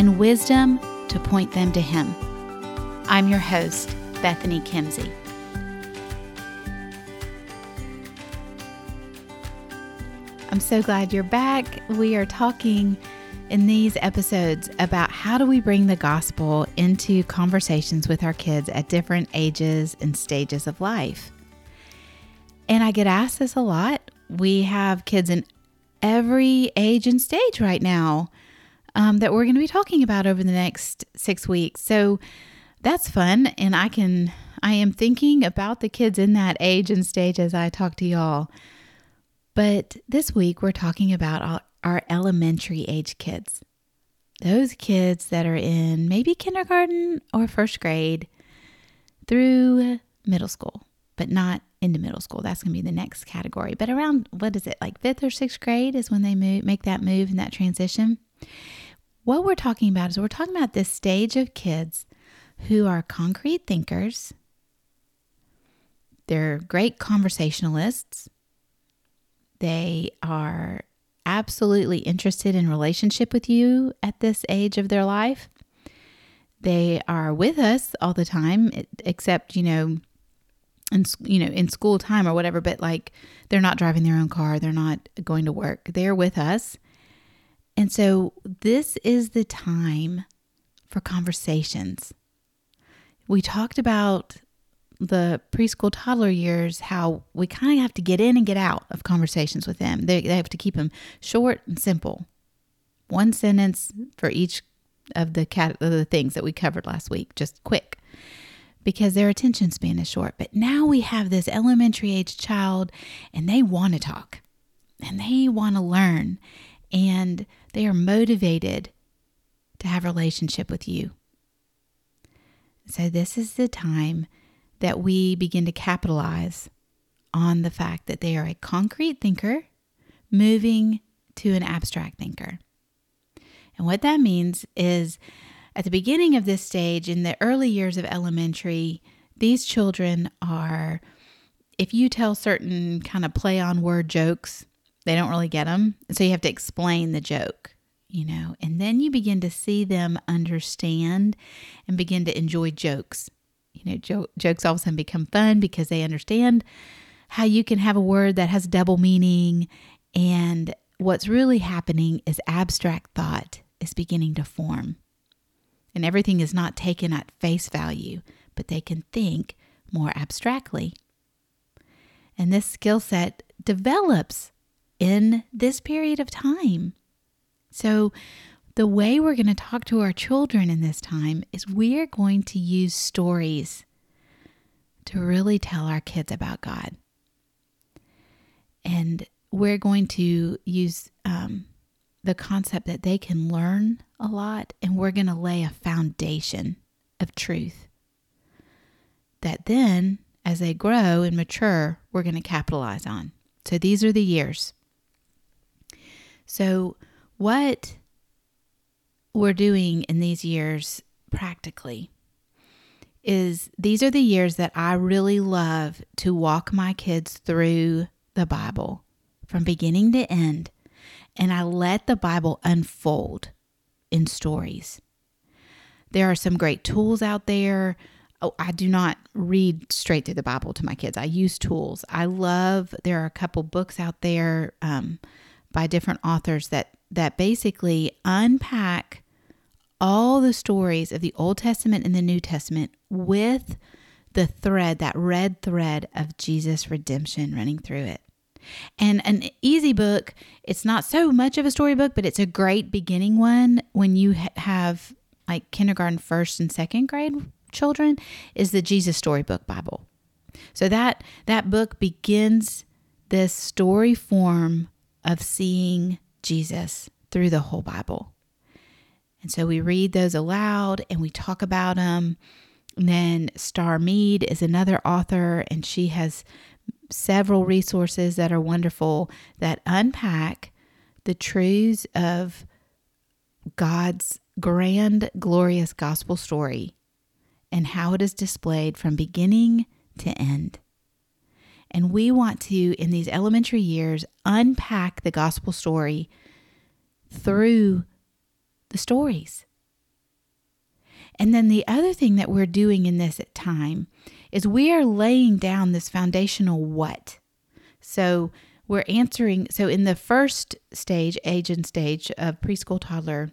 and wisdom to point them to Him. I'm your host, Bethany Kimsey. I'm so glad you're back. We are talking in these episodes about how do we bring the gospel into conversations with our kids at different ages and stages of life. And I get asked this a lot. We have kids in every age and stage right now um, that we're going to be talking about over the next six weeks. So that's fun. And I can, I am thinking about the kids in that age and stage as I talk to y'all. But this week we're talking about our, our elementary age kids. Those kids that are in maybe kindergarten or first grade through middle school, but not into middle school. That's going to be the next category. But around, what is it, like fifth or sixth grade is when they move, make that move and that transition. What we're talking about is we're talking about this stage of kids who are concrete thinkers. They're great conversationalists. They are absolutely interested in relationship with you at this age of their life. They are with us all the time, except, you know, in, you know, in school time or whatever, but like they're not driving their own car, they're not going to work. They're with us and so this is the time for conversations. We talked about the preschool toddler years, how we kind of have to get in and get out of conversations with them. They, they have to keep them short and simple. One sentence for each of the cat of the things that we covered last week, just quick, because their attention span is short. But now we have this elementary age child, and they want to talk, and they want to learn, and they are motivated to have a relationship with you. So this is the time that we begin to capitalize on the fact that they are a concrete thinker moving to an abstract thinker. And what that means is at the beginning of this stage, in the early years of elementary, these children are, if you tell certain kind of play on word jokes, they don't really get them. So you have to explain the joke, you know, and then you begin to see them understand and begin to enjoy jokes. You know, jo- jokes all of a sudden become fun because they understand how you can have a word that has double meaning. And what's really happening is abstract thought is beginning to form. And everything is not taken at face value, but they can think more abstractly. And this skill set develops in this period of time. So, the way we're going to talk to our children in this time is we're going to use stories to really tell our kids about God. And we're going to use um, the concept that they can learn a lot, and we're going to lay a foundation of truth that then, as they grow and mature, we're going to capitalize on. So these are the years. So, what we're doing in these years practically is these are the years that I really love to walk my kids through the Bible from beginning to end. And I let the Bible unfold in stories. There are some great tools out there. Oh, I do not read straight through the Bible to my kids. I use tools. I love, there are a couple books out there. Um, by different authors that that basically unpack all the stories of the Old Testament and the New Testament with the thread, that red thread of Jesus' redemption running through it. And an easy book, it's not so much of a storybook, but it's a great beginning one when you have like kindergarten, first, and second grade children, is the Jesus Storybook Bible. So that that book begins this story form of seeing Jesus through the whole Bible. And so we read those aloud and we talk about them. And then Starr Meade is another author, and she has several resources that are wonderful that unpack the truths of God's grand, glorious gospel story and how it is displayed from beginning to end. And we want to, in these elementary years, unpack the gospel story through the stories. And then the other thing that we're doing in this at time is we are laying down this foundational what. So we're answering, so in the first stage, age and stage of preschool toddler,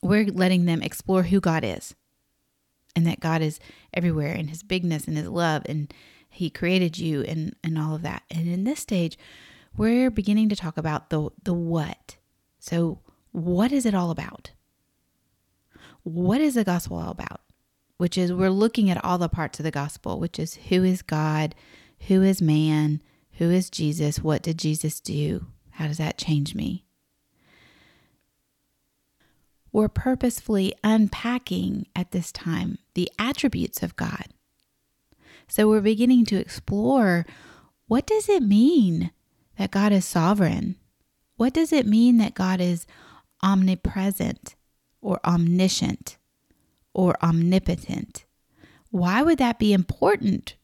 we're letting them explore who God is and that God is everywhere and his bigness and his love and he created you and, and all of that. And in this stage, we're beginning to talk about the the what. So what is it all about? What is the gospel all about? Which is we're looking at all the parts of the gospel, which is who is God, who is man, who is Jesus, what did Jesus do? How does that change me? We're purposefully unpacking at this time the attributes of God. So we're beginning to explore what does it mean that God is sovereign? What does it mean that God is omnipresent or omniscient or omnipotent? Why would that be important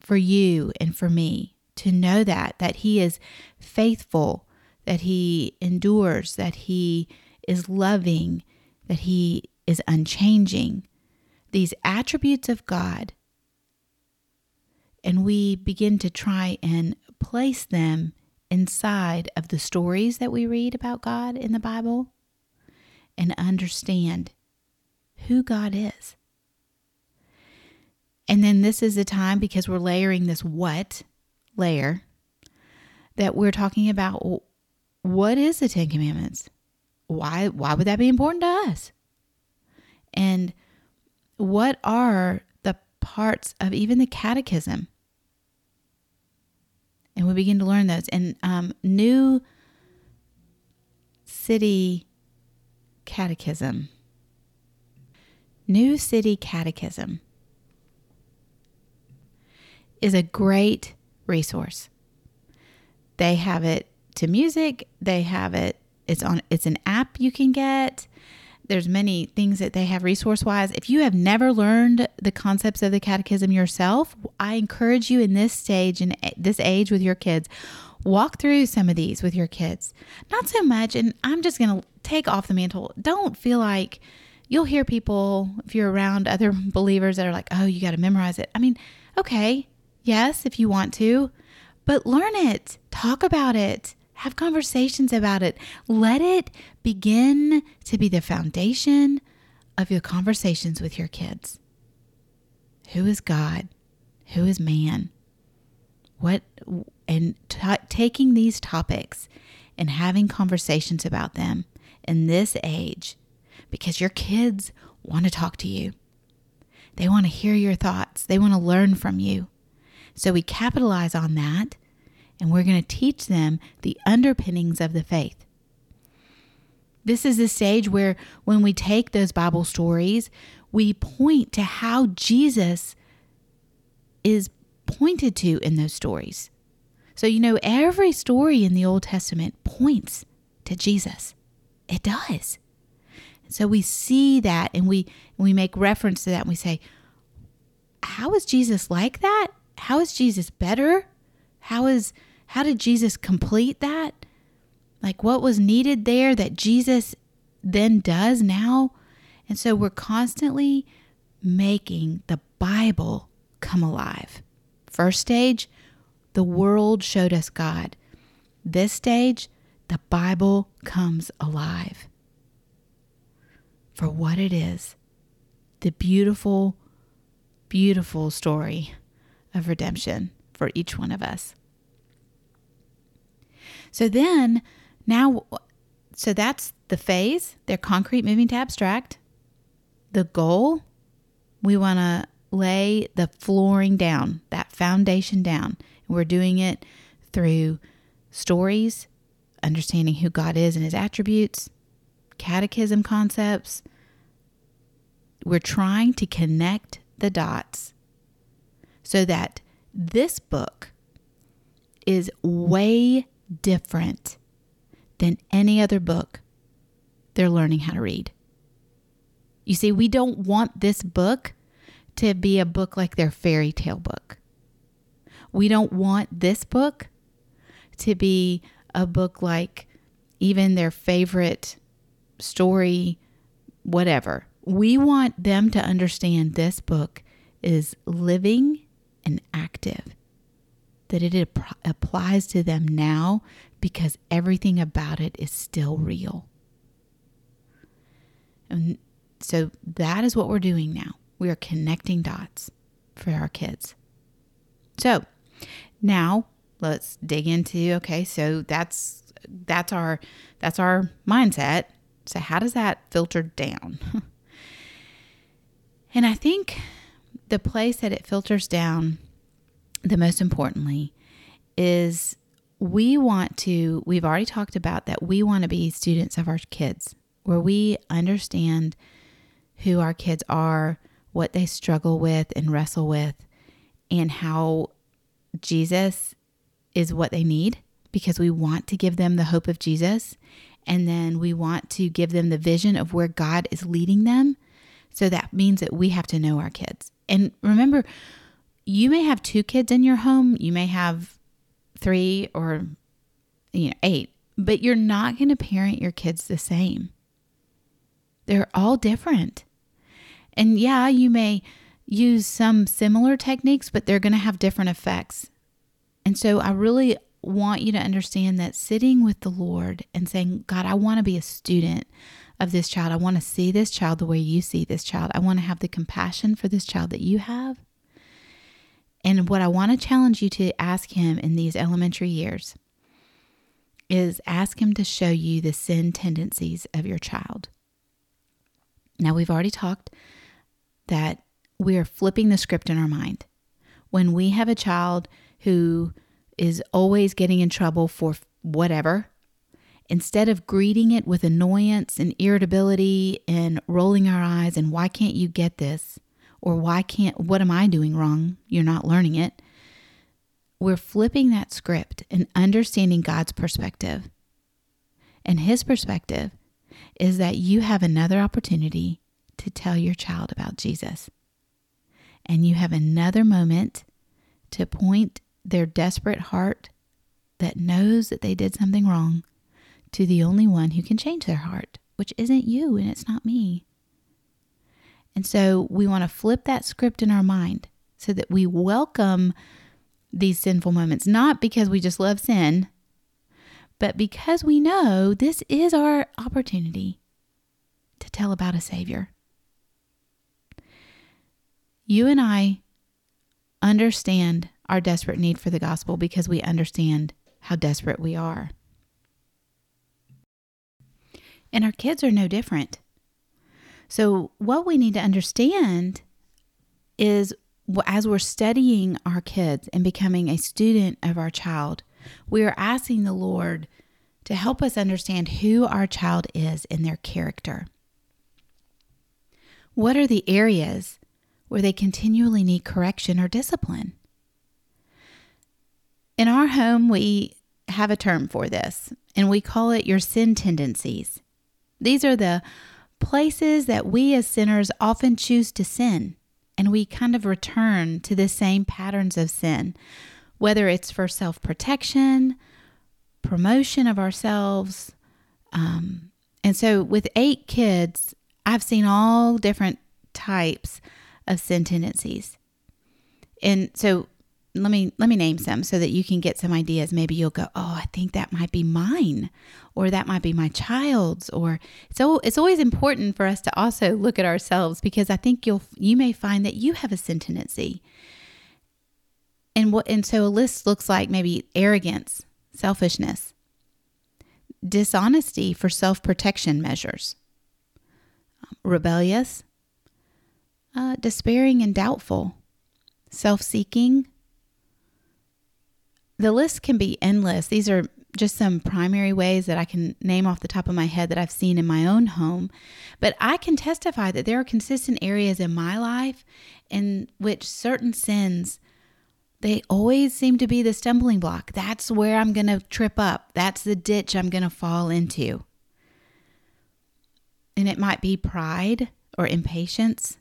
for you and for me to know that that he is faithful, that he endures, that he is loving, that He is unchanging, these attributes of God, and we begin to try and place them inside of the stories that we read about God in the Bible and understand who God is. And then this is the time because we're layering this what layer that we're talking about what is the 10 commandments? why why would that be important to us? And what are the parts of even the catechism? And we begin to learn those. And um, New City Catechism. New City Catechism is a great resource. They have it to music, they have it it's on it's an app you can get. There's many things that they have resource wise. If you have never learned the concepts of the catechism yourself, I encourage you in this stage and this age with your kids, walk through some of these with your kids. Not so much, and I'm just going to take off the mantle. Don't feel like you'll hear people, if you're around other believers, that are like, oh, you got to memorize it. I mean, okay, yes, if you want to, but learn it, talk about it. Have conversations about it. Let it begin to be the foundation of your conversations with your kids. Who is God? Who is man? What and t- taking these topics and having conversations about them in this age because your kids want to talk to you. They want to hear your thoughts. They want to learn from you. So we capitalize on that and we're going to teach them the underpinnings of the faith. This is the stage where, when we take those Bible stories, we point to how Jesus is pointed to in those stories. So, you know, every story in the Old Testament points to Jesus. It does. So we see that and we and we make reference to that and we say, how is Jesus like that? How is Jesus better? How is how did Jesus complete that? Like what was needed there that Jesus then does now? And so we're constantly making the Bible come alive. First stage, the world showed us God. This stage, the Bible comes alive for what it is the beautiful, beautiful story of redemption for each one of us. So then, now, so that's the phase. They're concrete moving to abstract. The goal, we want to lay the flooring down, that foundation down. We're doing it through stories, understanding who God is and his attributes, catechism concepts. We're trying to connect the dots so that this book is way different than any other book they're learning how to read. You see, we don't want this book to be a book like their fairy tale book. We don't want this book to be a book like even their favorite story, whatever. We want them to understand this book is living and active, that it ap- applies to them now because everything about it is still real. And so that is what we're doing now. We are connecting dots for our kids. So now let's dig into okay, so that's that's our that's our mindset. So how does that filter down? and I think the place that it filters down the most importantly is we want to we've already talked about that we want to be students of our kids where we understand who our kids are, what they struggle with and wrestle with, and how Jesus is what they need because we want to give them the hope of Jesus. And then we want to give them the vision of where God is leading them. So that means that we have to know our kids. And remember, you may have two kids in your home, you may have three or you know, eight, but you're not going to parent your kids the same. They're all different. And yeah, you may use some similar techniques, but they're going to have different effects. And so I really want you to understand that sitting with the Lord and saying, God, I want to be a student of this child. I want to see this child the way you see this child. I want to have the compassion for this child that you have. And what I want to challenge you to ask Him in these elementary years is ask Him to show you the sin tendencies of your child. Now, we've already talked that we are flipping the script in our mind. When we have a child who is always getting in trouble for whatever, instead of greeting it with annoyance and irritability and rolling our eyes and why can't you get this? Or why can't, what am I doing wrong? You're not learning it. We're flipping that script and understanding God's perspective. And His perspective is that you have another opportunity to tell your child about Jesus. And you have another moment to point their desperate heart that knows that they did something wrong to the only one who can change their heart, which isn't you and it's not me. And so we want to flip that script in our mind so that we welcome these sinful moments, not because we just love sin, but because we know this is our opportunity to tell about a Savior. You and I understand our desperate need for the gospel because we understand how desperate we are. And our kids are no different. So, what we need to understand is as we're studying our kids and becoming a student of our child, we are asking the Lord to help us understand who our child is in their character. What are the areas where they continually need correction or discipline? In our home, we have a term for this, and we call it your sin tendencies. These are the places that we as sinners often choose to sin, and we kind of return to the same patterns of sin, whether it's for self protection, promotion of ourselves. Um, and so, with eight kids, I've seen all different types of sin tendencies. And so, let me let me name some so that you can get some ideas. Maybe you'll go oh i think that might be mine or that might be my child's or so it's always important for us to also look at ourselves because i think you'll you may find that you have a sin tendency and what and so a list looks like maybe arrogance selfishness dishonesty for self-protection measures rebellious uh, despairing and doubtful self-seeking the list can be endless. These are just some primary ways that I can name off the top of my head that I've seen in my own home. But I can testify that there are consistent areas in my life in which certain sins they always seem to be the stumbling block. That's where I'm going to trip up. That's the ditch I'm going to fall into. And it might be pride or impatience,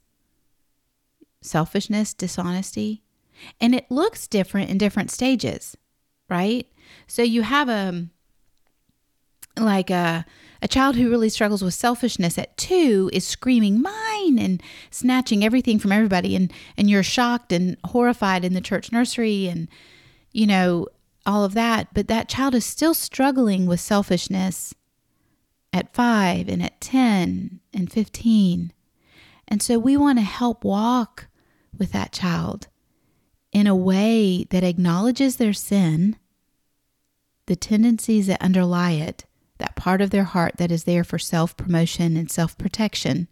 selfishness, dishonesty. And it looks different in different stages, right? So you have a like a a child who really struggles with selfishness at 2 is screaming mine! and snatching everything from everybody and and you're shocked and horrified in the church nursery and you know all of that. But that child is still struggling with selfishness at 5 and at 10 and 15 and so we want to help walk with that child in a way that acknowledges their sin the tendencies that underlie it, that part of their heart that is there for self promotion and self protection,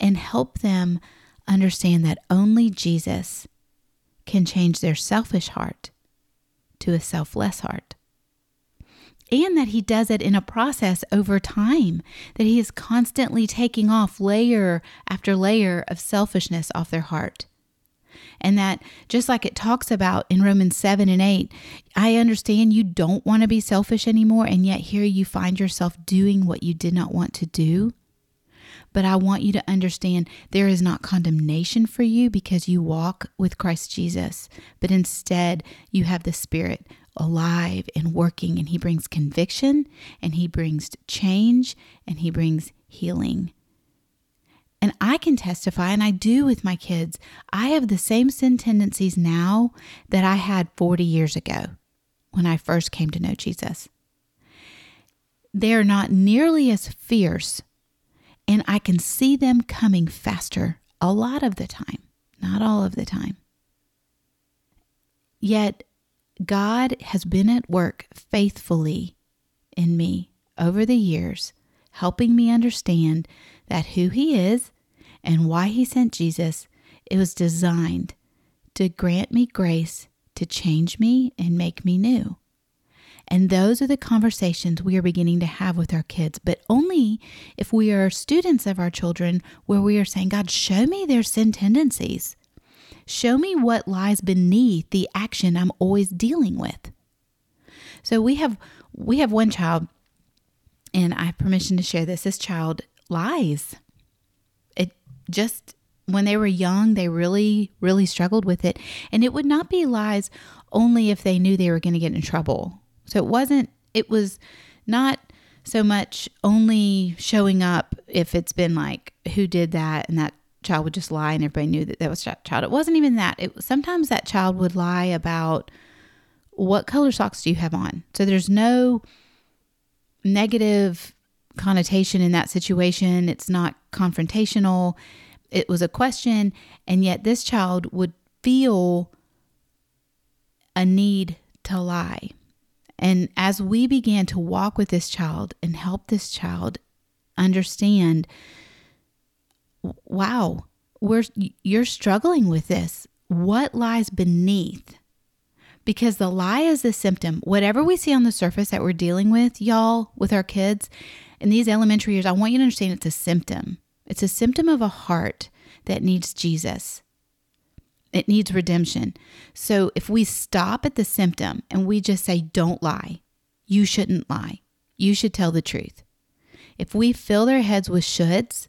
and help them understand that only Jesus can change their selfish heart to a selfless heart. And that he does it in a process over time, that he is constantly taking off layer after layer of selfishness off their heart and that just like it talks about in Romans 7 and 8, I understand you don't want to be selfish anymore, and yet here you find yourself doing what you did not want to do. But I want you to understand there is not condemnation for you because you walk with Christ Jesus, but instead you have the Spirit alive and working, and He brings conviction, and He brings change, and He brings healing. And I can testify, and I do with my kids, I have the same sin tendencies now that I had 40 years ago when I first came to know Jesus. They're not nearly as fierce, and I can see them coming faster a lot of the time, not all of the time. Yet, God has been at work faithfully in me over the years, helping me understand that who He is and why He sent Jesus, it was designed to grant me grace to change me and make me new. And those are the conversations we are beginning to have with our kids, but only if we are students of our children where we are saying, God, show me their sin tendencies. Show me what lies beneath the action I'm always dealing with. So we have we have one child and I have permission to share this. This child lies. It just when they were young, they really, really struggled with it. And it would not be lies only if they knew they were going to get in trouble. So it wasn't, it was not so much only showing up if it's been like, who did that? And that child would just lie and everybody knew that that was that child. It wasn't even that. It sometimes that child would lie about what color socks do you have on? So there's no negative connotation in that situation. It's not confrontational. It was a question, and yet this child would feel a need to lie. And as we began to walk with this child and help this child understand, wow, we're you're struggling with this. What lies beneath? Because the lie is the symptom. Whatever we see on the surface that we're dealing with, y'all, with our kids, in these elementary years, I want you to understand it's a symptom. It's a symptom of a heart that needs Jesus. It needs redemption. So if we stop at the symptom and we just say, don't lie, you shouldn't lie, you should tell the truth. If we fill their heads with shoulds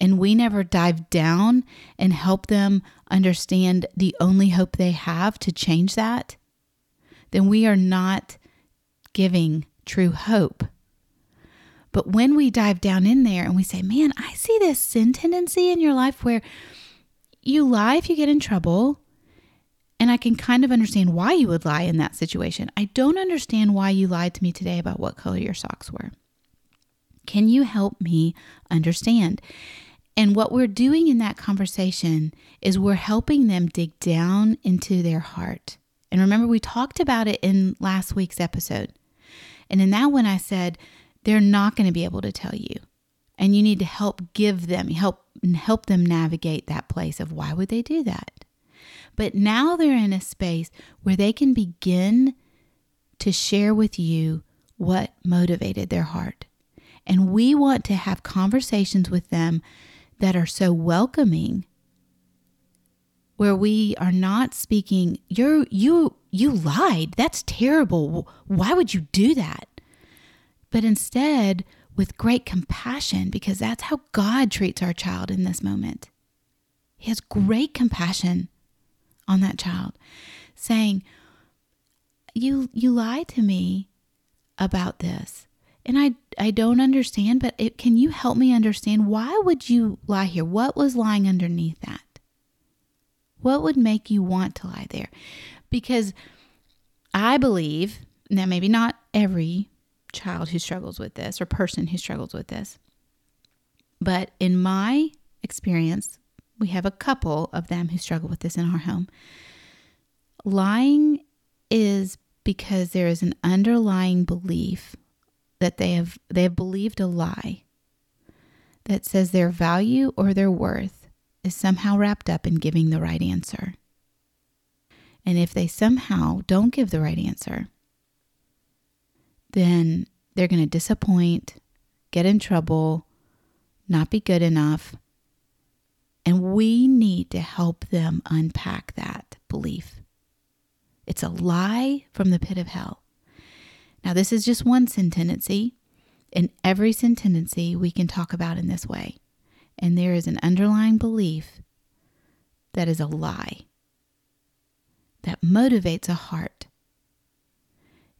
and we never dive down and help them understand the only hope they have to change that, then we are not giving true hope. But when we dive down in there and we say, man, I see this sin tendency in your life where you lie if you get in trouble. And I can kind of understand why you would lie in that situation. I don't understand why you lied to me today about what color your socks were. Can you help me understand? And what we're doing in that conversation is we're helping them dig down into their heart. And remember, we talked about it in last week's episode. And in that one, I said, they're not going to be able to tell you. And you need to help give them, help help them navigate that place of why would they do that? But now they're in a space where they can begin to share with you what motivated their heart. And we want to have conversations with them that are so welcoming where we are not speaking you're you you lied. That's terrible. Why would you do that? But instead with great compassion because that's how God treats our child in this moment. He has great compassion on that child saying you you lied to me about this and I I don't understand but it, can you help me understand? Why would you lie here? What was lying underneath that what would make you want to lie there? Because I believe now maybe not every child who struggles with this or person who struggles with this but in my experience we have a couple of them who struggle with this in our home. Lying is because there is an underlying belief that they have they have believed a lie that says their value or their worth is somehow wrapped up in giving the right answer. And if they somehow don't give the right answer, then they're going to disappoint, get in trouble, not be good enough. And we need to help them unpack that belief. It's a lie from the pit of hell. Now, this is just one sin tendency. In every sin tendency, we can talk about in this way. And there is an underlying belief that is a lie that motivates a heart.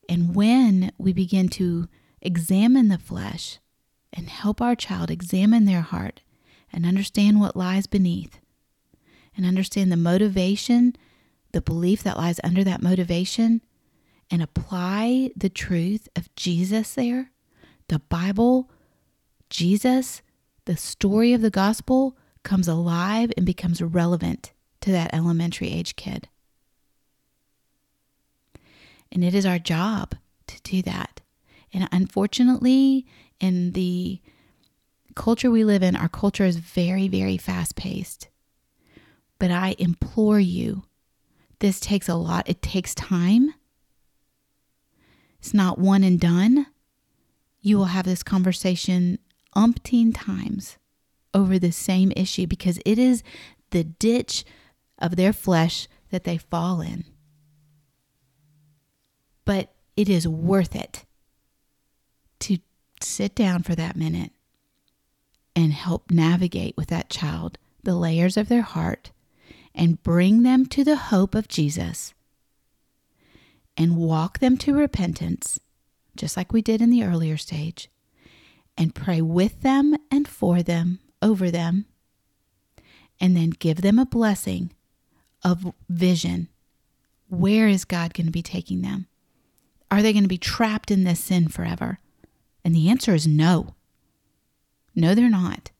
And when we begin to examine the flesh and help our child examine their heart and understand what lies beneath and understand the motivation the belief that lies under that motivation and apply the truth of Jesus there, the Bible, Jesus, the story of the gospel comes alive and becomes relevant to that elementary age kid. And it is our job to do that. And unfortunately, in the culture we live in, our culture is very, very fast paced. But I implore you this takes a lot, it takes time. It's not one and done. You will have this conversation umpteen times over the same issue because it is the ditch of their flesh that they fall in. But it is worth it to sit down for that minute and help navigate with that child the layers of their heart and bring them to the hope of Jesus and walk them to repentance, just like we did in the earlier stage, and pray with them and for them, over them, and then give them a blessing of vision. Where is God going to be taking them? Are they going to be trapped in this sin forever? And the answer is no. No, they're not.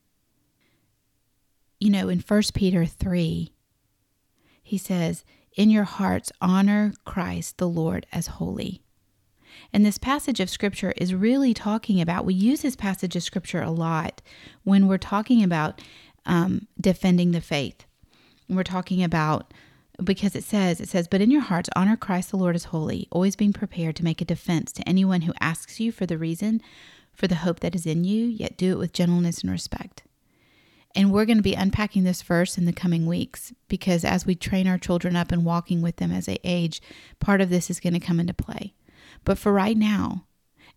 You know, in 1 Peter 3, he says, In your hearts, honor Christ the Lord as holy. And this passage of scripture is really talking about, we use this passage of scripture a lot when we're talking about um, defending the faith. we're talking about, because it says, it says, but in your hearts, honor Christ the Lord as holy, always being prepared to make a defense to anyone who asks you for the reason for the hope that is in you, yet do it with gentleness and respect. And we're going to be unpacking this verse in the coming weeks because as we train our children up and walking with them as they age, part of this is going to come into play. But for right now,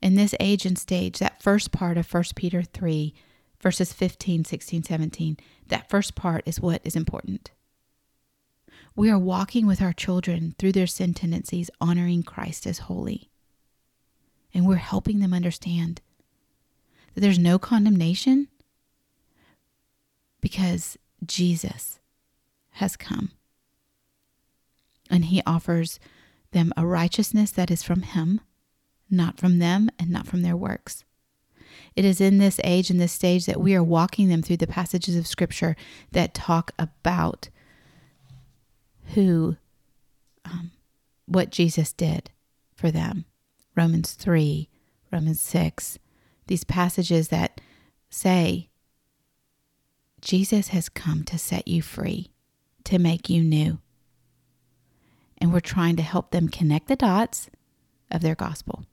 in this age and stage, that first part of 1 Peter 3, verses 15, 16, 17, that first part is what is important. We are walking with our children through their sin tendencies, honoring Christ as holy. And we're helping them understand that there's no condemnation because Jesus has come. And he offers them a righteousness that is from him, not from them and not from their works. It is in this age and this stage that we are walking them through the passages of Scripture that talk about who, um, what Jesus did for them. Romans 3, Romans 6, these passages that say Jesus has come to set you free, to make you new. And we're trying to help them connect the dots of their gospel.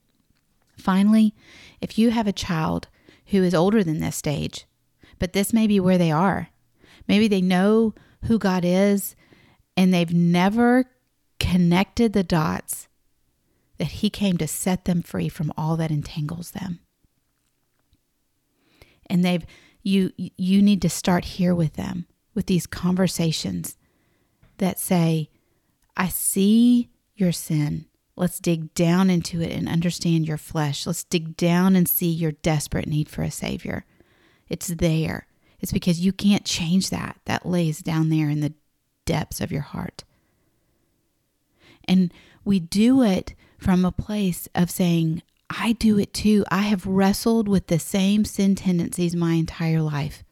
Finally, if you have a child who is older than this stage, but this may be where they are, maybe they know who God is and they've never connected the dots that He came to set them free from all that entangles them. And they've you you need to start here with them with these conversations that say, I see your sin. Let's dig down into it and understand your flesh. Let's dig down and see your desperate need for a Savior. It's there. It's because you can't change that. That lays down there in the depths of your heart. And we do it from a place of saying, I do it too. I have wrestled with the same sin tendencies my entire life.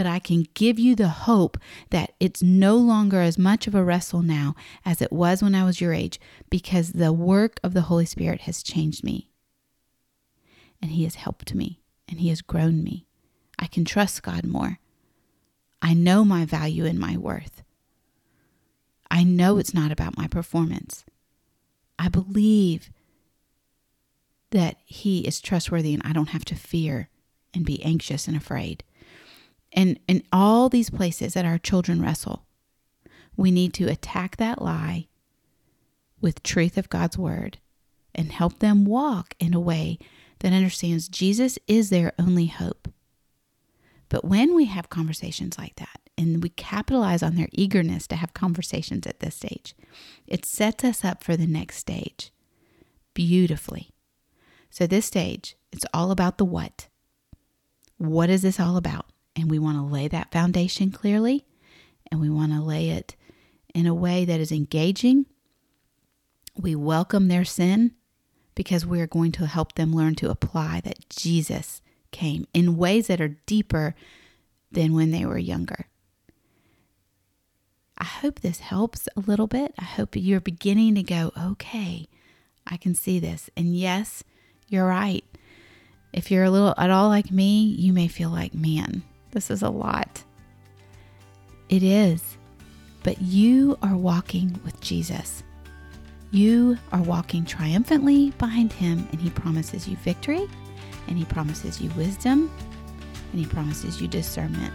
But I can give you the hope that it's no longer as much of a wrestle now as it was when I was your age because the work of the Holy Spirit has changed me. And He has helped me and He has grown me. I can trust God more. I know my value and my worth. I know it's not about my performance. I believe that He is trustworthy and I don't have to fear and be anxious and afraid. And in all these places that our children wrestle, we need to attack that lie with truth of God's word and help them walk in a way that understands Jesus is their only hope. But when we have conversations like that and we capitalize on their eagerness to have conversations at this stage, it sets us up for the next stage beautifully. So, this stage, it's all about the what. What is this all about? And we want to lay that foundation clearly and we want to lay it in a way that is engaging. We welcome their sin because we are going to help them learn to apply that Jesus came in ways that are deeper than when they were younger. I hope this helps a little bit. I hope you're beginning to go, okay, I can see this. And yes, you're right. If you're a little at all like me, you may feel like, man, this is a lot. It is. But you are walking with Jesus. You are walking triumphantly behind him, and he promises you victory, and he promises you wisdom, and he promises you discernment.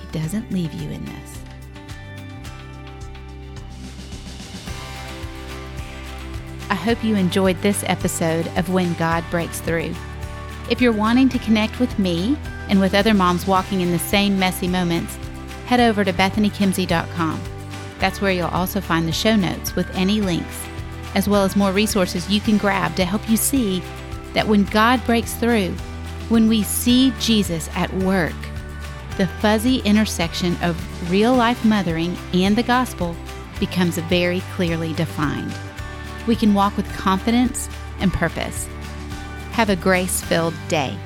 He doesn't leave you in this. I hope you enjoyed this episode of When God Breaks Through. If you're wanting to connect with me and with other moms walking in the same messy moments, head over to bethanykimsey.com. That's where you'll also find the show notes with any links, as well as more resources you can grab to help you see that when God breaks through, when we see Jesus at work, the fuzzy intersection of real life mothering and the gospel becomes very clearly defined we can walk with confidence and purpose. Have a grace filled day.